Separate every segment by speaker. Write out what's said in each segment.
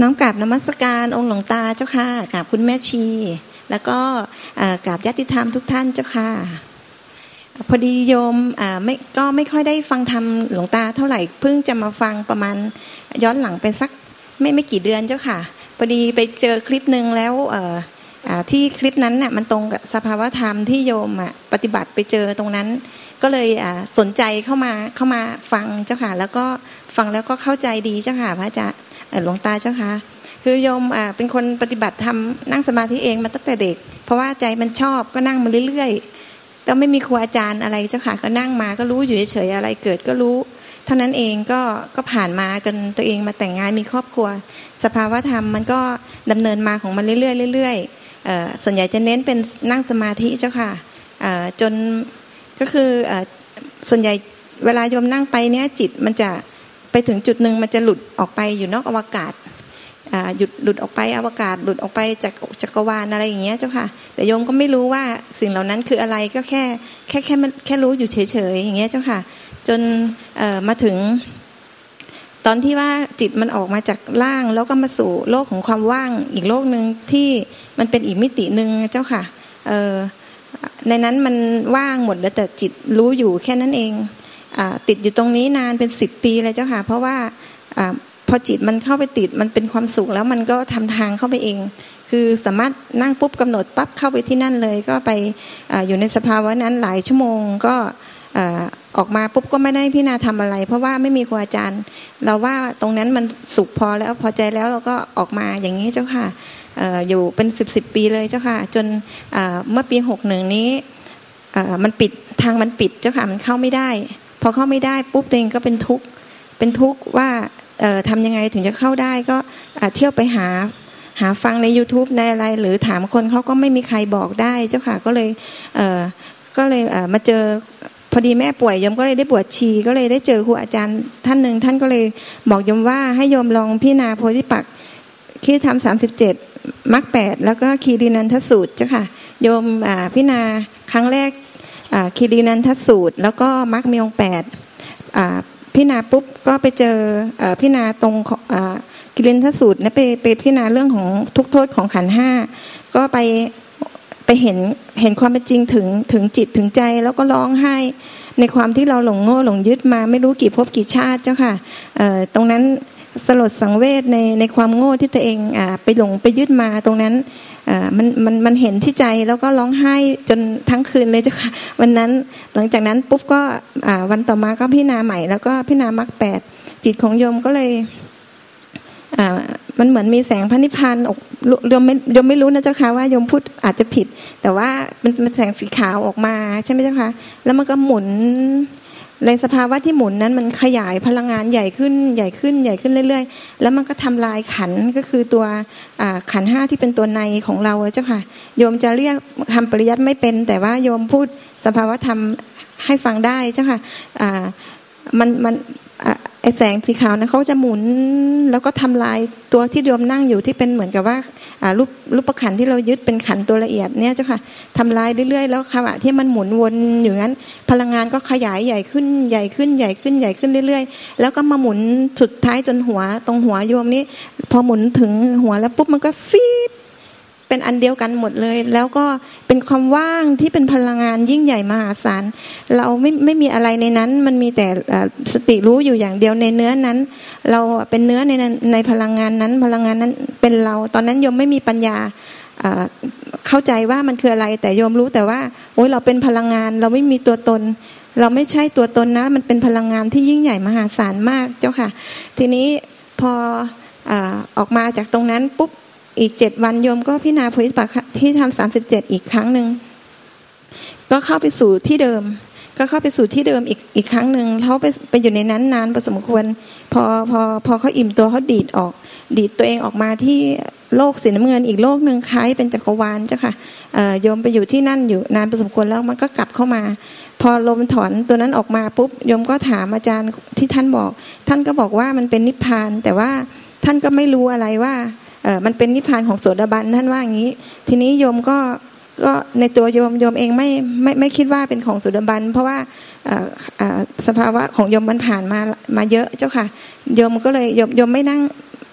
Speaker 1: น้อมกราบนมัสการองค์หลวงตาเจ้าค่ะกราบคุณแม่ชี แล้วก็กราบญาติธรรมทุกท่านเจ้าค่ะ พอดีโยมไม่ก็ไม่ค่อยได้ฟังธรรมหลวงตาเท่าไหร่เพิ่งจะมาฟังประมาณย้อนหลังไปสักไม่ไม่กี่เดือนเจ้าค่ะพอดีไปเจอคลิปหนึ่งแล้วที่คลิปนั้นน่ะมันตรงกับสภาวธรรมที่โยมปฏิบัติไปเจอตรงนั้น ก็เลยสนใจเข้ามาเข้ามาฟังเจ้าค่ะ แล้วก็ฟังแล้วก็เข้าใจดีเจ้าค่ะพระอาจารย์ หลวงตาเจ้าค่ะคือโยมเป็นคนปฏิบัติทำนั่งสมาธิเองมาตั้งแต่เด็ก เพราะว่าใจมันชอบก็นั่งมาเรื่อยๆก็ไม่มีครูอาจารย์อะไรเจ้าค่ะก็นั่งมาก็รู้อยู่เฉยๆอะไรเกิดก็รู้ เท่านั้นเองก็ก็ผ่านมาจนตัวเองมาแต่งงานมีครอบครัว สภาวะธรรมมันก็ดำเนินมาของมันเรื่อยๆเรื่อยๆส่วนใหญ่จะเน้นเป็นนั่งสมาธิเจ้าค่ะจนก็คือส่วนใหญ่เวลาโยมนั่งไปเนี้ยจิตมันจะ ไปถึงจุดหนึ่งมันจะหลุดออกไปอยู่นอกอวกาศหยุดหลุดออกไปอวกาศหลุดออกไปจากจักรวาลอะไรอย่างเงี้ยเจ้าค่ะ แต่โยมก็ไม่รู้ว่าสิ่งเหล่านั้นคืออะไรก็แค่แค่แค่แค่รู้อยู่เฉยๆอย่างเงี้ยเจ้าค่ะ จนมาถึง ตอนที่ว่าจิตมันออกมาจากล่างแล้วก็มาสู่โลกของความว่างอีกโลกหนึ่งที่มันเป็นอีกมิติหนึ่งเจ้าค่ะในนั้นมันว่างหมดแล้วแต่จิตรู้อยู่แค่นั้นเอง ติดอยู่ตรงนี้นานเป็นสิบปีเลยเจ้าค่ะ เพราะว่าอพอจิตมันเข้าไปติดมันเป็นความสุขแล้วมันก็ทำทางเข้าไปเอง คือสามารถนั่งปุ๊บกำหนดปั๊บเข้าไปที่นั่นเลย ก็ไปออยู่ในสภาวะนั้นหลายชั่วโมงก็ออกมาปุ๊บก็ไม่ได้พิจารณาทำอะไร เพราะว่าไม่มีครูอาจารย์ เราว่าตรงนั้นมันสุขพอแล้วพอใจแล้วเราก็ออกมาอย่างนี้เจ้าค่ะอยู่เป็นสิบสิบปีเลยเจ้าค่ะ จนเมื่อปีหกหนึ่งนี้มันปิดทางมันปิดเจ้าค่ะมันเข้าไม่ได้ อเข้าไม่ได้ปุ๊บเองก็เป็นทุกข์เป็นทุกข์ว่าทำยังไงถึงจะเข้าได้ก็เที่ยวไปหาหาฟังใน YouTube ในอะไร หรือถามคนเขาก็ไม่มีใครบอกได้เจ้าค่ะก็เลยเก็เลยเมาเจอพอดีแม่ป่วยยมก็เลยได้บวชชี ก็เลยได้เจอครูอาจารย์ท่านหนึ่งท่านก็เลยบอกยมว่าให้ยมลองพิจารณาโพธิปักคีทำสามสิบเจ็ดมรรคแปดแล้วก็คีรีนันทสูตรเจ้าค่ะโยมพิจารณาครั้งแรก คีรีนันทสูตร แล้วก็มรรคมีองแปดพิณาปุ๊บก็ไปเจอพิณาตรงกิรินทสูตรนี่ยไปไปพิณาเรื่องของทุกโทษของขันห้าก็ไปไปเห็นเห็นความเป็นจริงถึงถึงจิตถึงใจแล้วก็ร้องไห้ในความที่เราหลงโง่หลงยึดมาไม่รู้กี่ภพกี่ชาติเจ้าค่ะตรงนั้นสลดสังเวชในในความโง่ที่ตัวเองอไปหลงไปยึดมาตรงนั้น มันมันมันเห็นที่ใจแล้วก็ร้องไห้จนทั้งคืนเลยเจ้าค่ะวันนั้นหลังจากนั้นปุ๊บก็วันต่อมาก็พิจารณาใหม่แล้วก็พิจารณามรรคแปดจิตของโยมก็เลยมันเหมือนมีแสงพระนิพพานออกโยมไม่โยมไม่รู้นะเจ้าค่ะว่าโยมพูดอาจจะผิด แต่ว่ามันเป็นแสงสีขาวออกมาใช่ไหมเจ้าค่ะแล้วมันก็หมุน ในสภาวะที่หมุนนั้นมันขยายพลังงานใหญ่ขึ้นใหญ่ขึ้นใหญ่ขึ้นเรื่อย ๆ แล้วมันก็ทำลายขันก็คือตัวขันห้าที่เป็นตัวในของเราเจ้าค่ะ โยมจะเรียกทำปริยัติไม่เป็น แต่ว่าโยมพูดสภาวะธรรมให้ฟังได้เจ้าค่ะมันมัน ไอแสงสีขาวนะเขาจะหมุนแล้วก็ทำลายตัวที่โยมนั่งอยู่ที่เป็นเหมือนกับว่ารูปรูปประขันที่เรายึดเป็นขันตัวละเอียดเนี่ยเจ้าค่ะทำลายเรื่อยๆแล้วขณะที่มันหมุนวนอยู่นั้น พลังงานก็ขยายใหญ่ขึ้นใหญ่ขึ้นใหญ่ขึ้นใหญ่ขึ้นเรื่อย ๆ แล้วก็มาหมุนสุดท้ายจนหัวตรงหัวโยมนี้พอหมุนถึงหัวแล้วปุ๊บมันก็ฟีด เป็นอันเดียวกันหมดเลย แล้วก็เป็นความว่างที่เป็นพลังงานยิ่งใหญ่มหาศาลเราไม่ไม่มีอะไรในนั้น มันมีแต่สติรู้อยู่อย่างเดียวในเนื้อนั้น เราเป็นเนื้อในในพลังงานนั้น พลังงานนั้นเป็นเรา ตอนนั้นโยมไม่มีปัญญาเข้าใจว่ามันคืออะไรแต่โยมรู้แต่ว่าโอ้ยเราเป็นพลังงาน เราไม่มีตัวตน เราไม่ใช่ตัวตนนะ มันเป็นพลังงานที่ยิ่งใหญ่มหาศาลมากเจ้าค่ะ ทีนี้พอออกมาจากตรงนั้นปุ๊บ อีกเจ็ดวันโยมก็พิจารณาโพธิปักที่ทำสามสิบเจ็ดอีกครั้งหนึ่งก็เข้าไปสู่ที่เดิม ก็เข้าไปสู่ที่เดิมอีกอีกครั้งหนึ่งเขาไปไปอยู่ในนั้นนานพอสมควร พอพอพอเขาอิ่มตัวเขาดีดออก ดีดตัวเองออกมาที่โลกสีน้ำเงินอีกโลกหนึ่งคล้ายเป็นจักรวาลเจ้าค่ะโยมไปอยู่ที่นั่นอยู่นานพอสมควรแล้วมันก็กลับเข้ามา พอลมถอนตัวนั้นออกมาปุ๊บโยมก็ถามอาจารย์ที่ท่านบอก ท่านก็บอกว่ามันเป็นนิพพานแต่ว่าท่านก็ไม่รู้อะไรว่า มันเป็นนิพพานของโสดาบันท่านว่าอย่างนี้ ทีนี้โยมก็ก็ในตัวโยมโยมเองไม่ไม่ไม่คิดว่าเป็นของโสดาบัน เพราะว่าสภาวะของโยมมันผ่านมามาเยอะเจ้าค่ะโยมก็เลยโยมโยมไม่นั่ง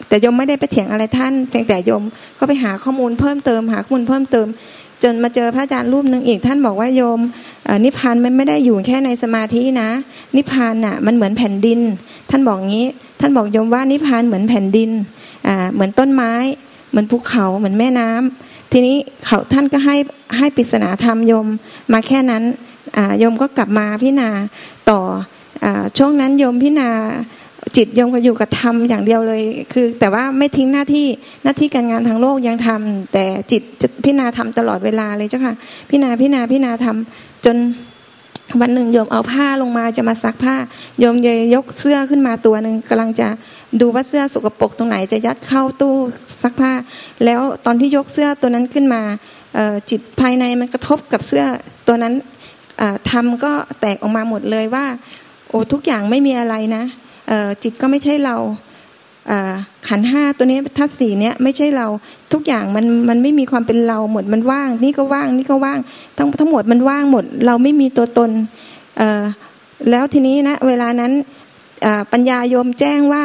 Speaker 1: แต่โยมไม่ได้ไปเถียงอะไรท่าน เพียงแต่โยมก็ไปหาข้อมูลเพิ่มเติมหาข้อมูลเพิ่มเติม จนมาเจอพระอาจารย์รูปหนึ่งอีกท่านบอกว่าโยมนิพพานมันไม่ได้อยู่แค่ในสมาธินะ นิพพานน่ะมันเหมือนแผ่นดิน ท่านบอกงี้ ท่านบอกโยมว่านิพพานเหมือนแผ่นดิน เหมือนต้นไม้ เหมือนภูเขาเหมือนแม่น้ำทีนี้เขาท่านก็ให้ให้ปริศนาธรรมโยมมาแค่นั้นโยมก็กลับมาพิณาต่ออช่วงนั้นโยมพิณาจิตโยมก็อยู่กับธรรมอย่างเดียวเลย คือ แต่ว่าไม่ทิ้งหน้าที่หน้าที่การงานทางโลกยังทำแต่จิตพิณาทำตลอดเวลาเลยเจ้าค่ะพิณาพิณาพิณาทำจนวันหนึ่งโยมเอาผ้าลงมาจะมาซักผ้าโยมเยยกเสื้อขึ้นมาตัวหนึ่งกำลังจะ ดูว่าเสื้อสกปรกตรงไหนจะยัดเข้าตู้ซักผ้า แล้วตอนที่ยกเสื้อตัวนั้นขึ้นมาจิตภายในมันกระทบกับเสื้อตัวนั้นทำก็แตกออกมาหมดเลยว่า โอ้ทุกอย่างไม่มีอะไรนะจิตก็ไม่ใช่เราขันห้าตัวนี้ทัศสีเนี้ยไม่ใช่เราทุกอย่างมันมันไม่มีความเป็นเราหมดมันว่าง นี่ก็ว่างนี่ก็ว่างทั้งทั้งหมดมันว่างหมด เราไม่มีตัวตนแล้วทีนี้นะเวลานั้นปัญญาโยมแจ้งว่า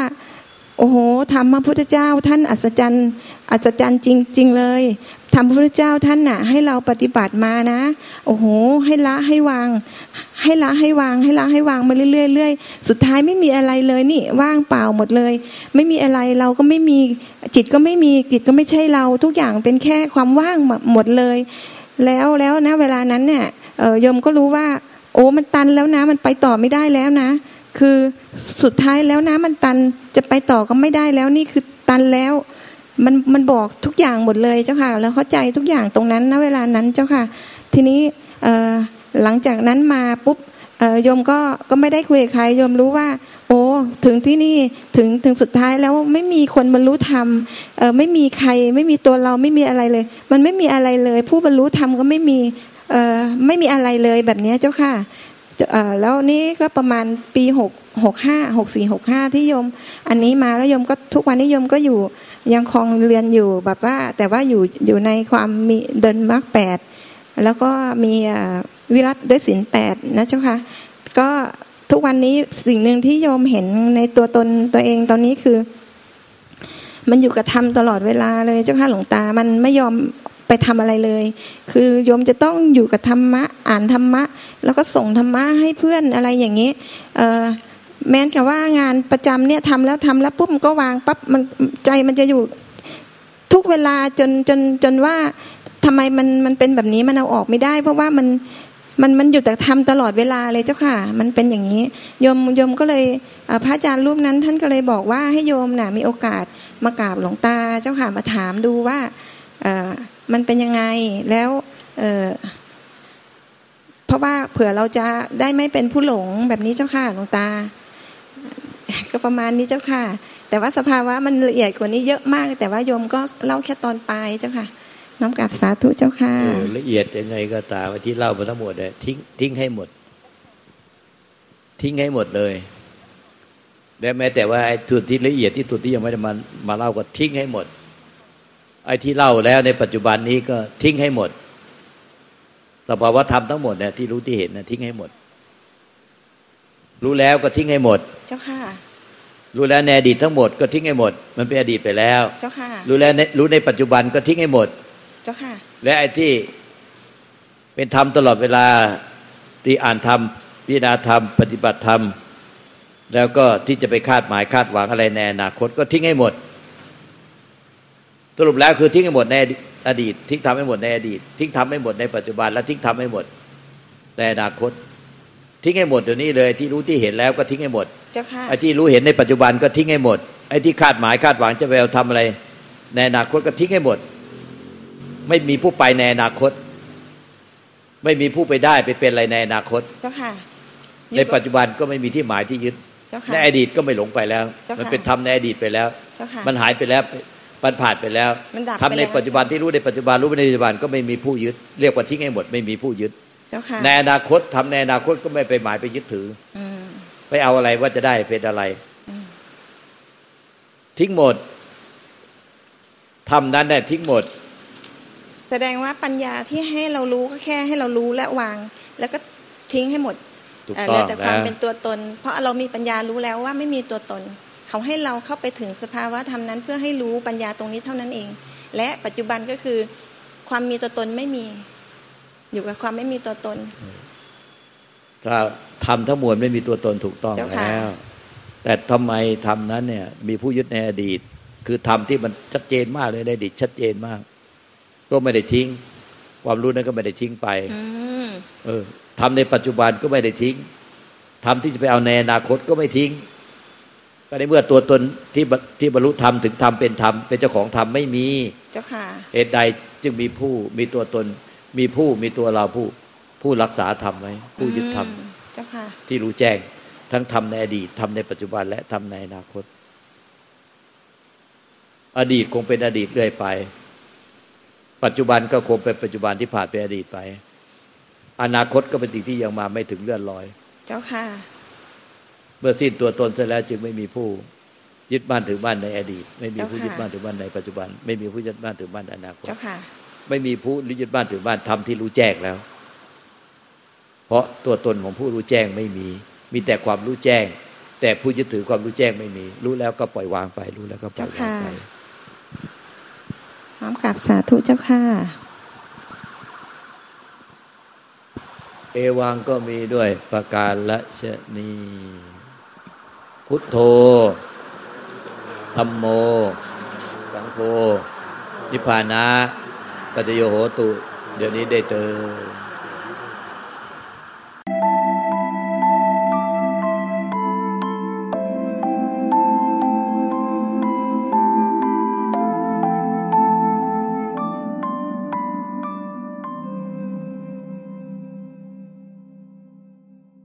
Speaker 1: โอ้โหธรรมพระพุทธเจ้าท่านอัศจรรย์อัศจรรย์จริง ๆ เลยธรรมพระพุทธเจ้าท่านน่ะ ให้เราปฏิบัติมานะ โอ้โห ให้ละให้วาง ให้ละให้วาง ให้ละให้วางมาเรื่อยๆสุดท้ายไม่มีอะไรเลยนี่ว่างเปล่าหมดเลย ไม่มีอะไรเราก็ไม่มีจิตก็ไม่มีจิตก็ไม่ใช่เราทุกอย่างเป็นแค่ความว่างหมดเลย แล้วแล้วนะ เวลานั้นเนี่ยโยมก็รู้ว่า โอ้มันตันแล้วนะ มันไปต่อไม่ได้แล้วนะ คือสุดท้ายแล้วนะมันตันจะไปต่อก็ไม่ได้แล้วนี่คือตันแล้ว มันมันบอกทุกอย่างหมดเลยเจ้าค่ะ แล้วเข้าใจทุกอย่างตรงนั้นณเวลานั้นเจ้าค่ะ ทีนี้หลังจากนั้นมาปุ๊บโยมก็ก็ไม่ได้คุยกับใครโยมรู้ว่า โอ้ถึงที่นี่ถึงถึงสุดท้ายแล้วไม่มีคนบรรลุธรรมไม่มีใครไม่มีตัวเราไม่มีอะไรเลย มันไม่มีอะไรเลย ผู้บรรลุธรรมก็ไม่มีไม่มีอะไรเลยแบบนี้เจ้าค่ะ แล้วนี่ก็ประมาณปีหกหกห้าหกสี่หกห้าที่โยม อันนี้มาแล้วโยมก็ทุกวันนี้โยมก็อยู่ยังคลองเรียนอยู่แบบว่า แต่ว่าอยู่อยู่ในความมีเดินมรรคแปดแล้วก็มีวิรัตด้วยศีลแปดนะเจ้าค่ะ ก็ทุกวันนี้สิ่งหนึ่งที่โยมเห็นในตัวตนตัวเองตอนนี้คือ มันอยู่กับธรรมตลอดเวลาเลยเจ้าค่ะหลวงตา มันไม่ยอม ไปทำอะไรเลย คือโยมจะต้องอยู่กับธรรมะอ่านธรรมะ แล้วก็ส่งธรรมะให้เพื่อนอะไรอย่างนี้เแม้แต่ว่างานประจำเนี่ยทำแล้วทำแล้วปุ๊บมันก็วางปั๊บมันใจมันจะอยู่ทุกเวลาจนจนจนว่าทำไมมันมันเป็นแบบนี้มันเอาออกไม่ได้ เพราะว่ามันมันมันอยู่แต่ทำตลอดเวลาเลยเจ้าค่ะ มันเป็นอย่างนี้โยมโยมก็เลยพระอาจารย์รูปนั้น ท่านก็เลยบอกว่าให้โยมน่ะมีโอกาสมากราบหลวงตาเจ้าค่ะมาถามดูว่า มันเป็นยังไงแล้วเเพราะว่าเผื่อเราจะได้ไม่เป็นผู้หลงแบบนี้เจ้าค่ะหลวงตา ก็ประมาณนี้เจ้าค่ะ แต่ว่าสภาวะมันละเอียดกว่านี้เยอะมาก แต่ว่าโยมก็เล่าแค่ตอนปลายเจ้าค่ะ น้อมกับสาธุเจ้าค่ะ
Speaker 2: ละเอียดยังไงก็ตามที่เล่ามาทั้งหมดเลยทิ้งทิ้งให้หมด ทิ้งให้หมดเลยและแม้แต่ว่าไอ้ส่วนที่ละเอียดที่สุดที่ยังไม่ได้มามาเล่าก็ทิ้งให้หมด ไอ้ที่เล่าแล้วในปัจจุบันนี้ก็ทิ้งให้หมดสภาวะธรรมทั้งหมดเนี่ยที่รู้ที่เห็นนะทิ้งให้หมด รู้แล้วก็ทิ้งให้หมด
Speaker 1: เจ้าค่ะ
Speaker 2: รู้แล้วในอดีตทั้งหมดก็ทิ้งให้หมด มันเป็นอดีตไปแล้ว
Speaker 1: เจ้าค่ะ
Speaker 2: รู้แล้วรู้ในปัจจุบันก็ทิ้งให้หมด
Speaker 1: เจ้าค่ะ
Speaker 2: และไอ้ที่เป็นธรรมตลอดเวลาที่อ่านธรรมพิจารณาธรรมปฏิบัติธรรม แล้วก็ที่จะไปคาดหมายคาดหวังอะไรในอนาคตก็ทิ้งให้หมด สรุปแล้วคือทิ้งให้หมดในอดีต ทิ้งธรรมให้หมดในอดีต ทิ้งธรรมให้หมดในปัจจุบันและทิ้งธรรมให้หมดในอนาคต ทิ้งให้หมดเดี๋ยวนี้เลย ที่รู้ที่เห็นแล้วก็ทิ้งให้หมดไอ้ที่รู้เห็นในปัจจุบันก็ทิ้งให้หมดไอ้ที่คาดหมายคาดหวังจะไปเอาทำอะไร ในอนาคตก็ทิ้งให้หมด ไม่มีผู้ไปในอนาคต ไม่มีผู้ไปได้ไปเป็นอะไรในอนาคต
Speaker 1: เจ้าค่ะ
Speaker 2: ในปัจจุบันก็ไม่มีที่หมายที่ยึดในอดีตก็ไม่หลงไปแล้ว มันเป็นธรรมในอดีตไปแล้ว มันหายไปแล้ว มันผ่านไปแล้วทำในปัจจุบันที่รู้ในปัจจุบันรู้ในปัจจุบันก็ไม่มีผู้ยึด เรียกว่าทิ้งให้หมดไม่มีผู้ยึดในอนาคตทำในอนาคตก็ไม่ไปหมายไปยึดถือไปเอาอะไรว่าจะได้เป็นอะไร ทิ้งหมดทำนั้นได้ทิ้งหมด
Speaker 1: แสดงว่าปัญญาที่ให้เรารู้ก็แค่ให้เรารู้และวาง แล้วก็ทิ้งให้หมดเหลือแต่ความเป็นตัวตน เพราะเรามีปัญญารู้แล้วว่าไม่มีตัวตน เขาให้เราเข้าไปถึงสภาวะธรรมนั้น เพื่อให้รู้ปัญญาตรงนี้เท่านั้นเอง และปัจจุบันก็คือความมีตัวตนไม่มี อยู่กับความไม่มีตัวตน
Speaker 2: ถ้าทำทั้งมวลไม่มีตัวตนถูกต้อง
Speaker 1: เจ้าค่ะ
Speaker 2: แล้ว แต่ทำไมทำนั้นเนี่ย มีผู้ยึดในอดีต คือทำที่มันชัดเจนมากเลยในอดีตชัดเจนมาก ก็ไม่ได้ทิ้ง ความรู้นั้นก็ไม่ได้ทิ้งไป
Speaker 1: อืม
Speaker 2: เออทำในปัจจุบันก็ไม่ได้ทิ้งทำที่จะไปเอาในอนาคตก็ไม่ทิ้ง ก็ในเมื่อตัวตนที่บที่บรรลุธรรมถึงธรรมเป็นธรรมเป็นเจ้าของธรรมไม่มี
Speaker 1: เจ้าค่ะ
Speaker 2: เหตุใดจึงมีผู้มีตัวตน มีผู้มีตัวเราผู้ผู้รักษาธรรมไว้ผู้ยึดธรรม
Speaker 1: อืเจ้าค่ะ
Speaker 2: ที่รู้แจ้งทั้งทำในอดีตทำในปัจจุบันและทำในอนาคต อดีตคงเป็นอดีตเรื่อยไป ปัจจุบันก็คงเป็นปัจจุบันที่ผ่านไปอดีตไป อนาคตก็เป็นสิ่งที่ยังมาไม่ถึงเลื่อนลอย
Speaker 1: เจ้าค่ะ
Speaker 2: เมื่อสิ้นตัวตนเสร็จแล้วจึงไม่มีผู้ยึดบ้านถือบ้านในอดีต ไม่มีผู้
Speaker 1: เจ้าค่ะ
Speaker 2: ยึดบ้านถือบ้านในปัจจุบัน ไม่มีผู้ยึดบ้านถือบ้านในอนาคต
Speaker 1: เจ้าค่ะ
Speaker 2: ไม่มีผู้ยึดบ้านถือบ้านทำที่รู้แจ้งแล้ว เพราะตัวตนของผู้รู้แจ้งไม่มี มีแต่ความรู้แจ้ง แต่ผู้ยึดถือความรู้แจ้งไม่มี รู้แล้วก็ปล่อยวางไป รู้แล้วก็ปล่อยวางไป
Speaker 1: เจ้าค่ะน้อมกราบสาธุเจ้าค่ะ
Speaker 2: เอวังก็มีด้วยประการละชนี พุทโธธรรมโม สังโฆนิพพานะปัจจโยโหตุ เดี๋ยวนี้ได้เจอ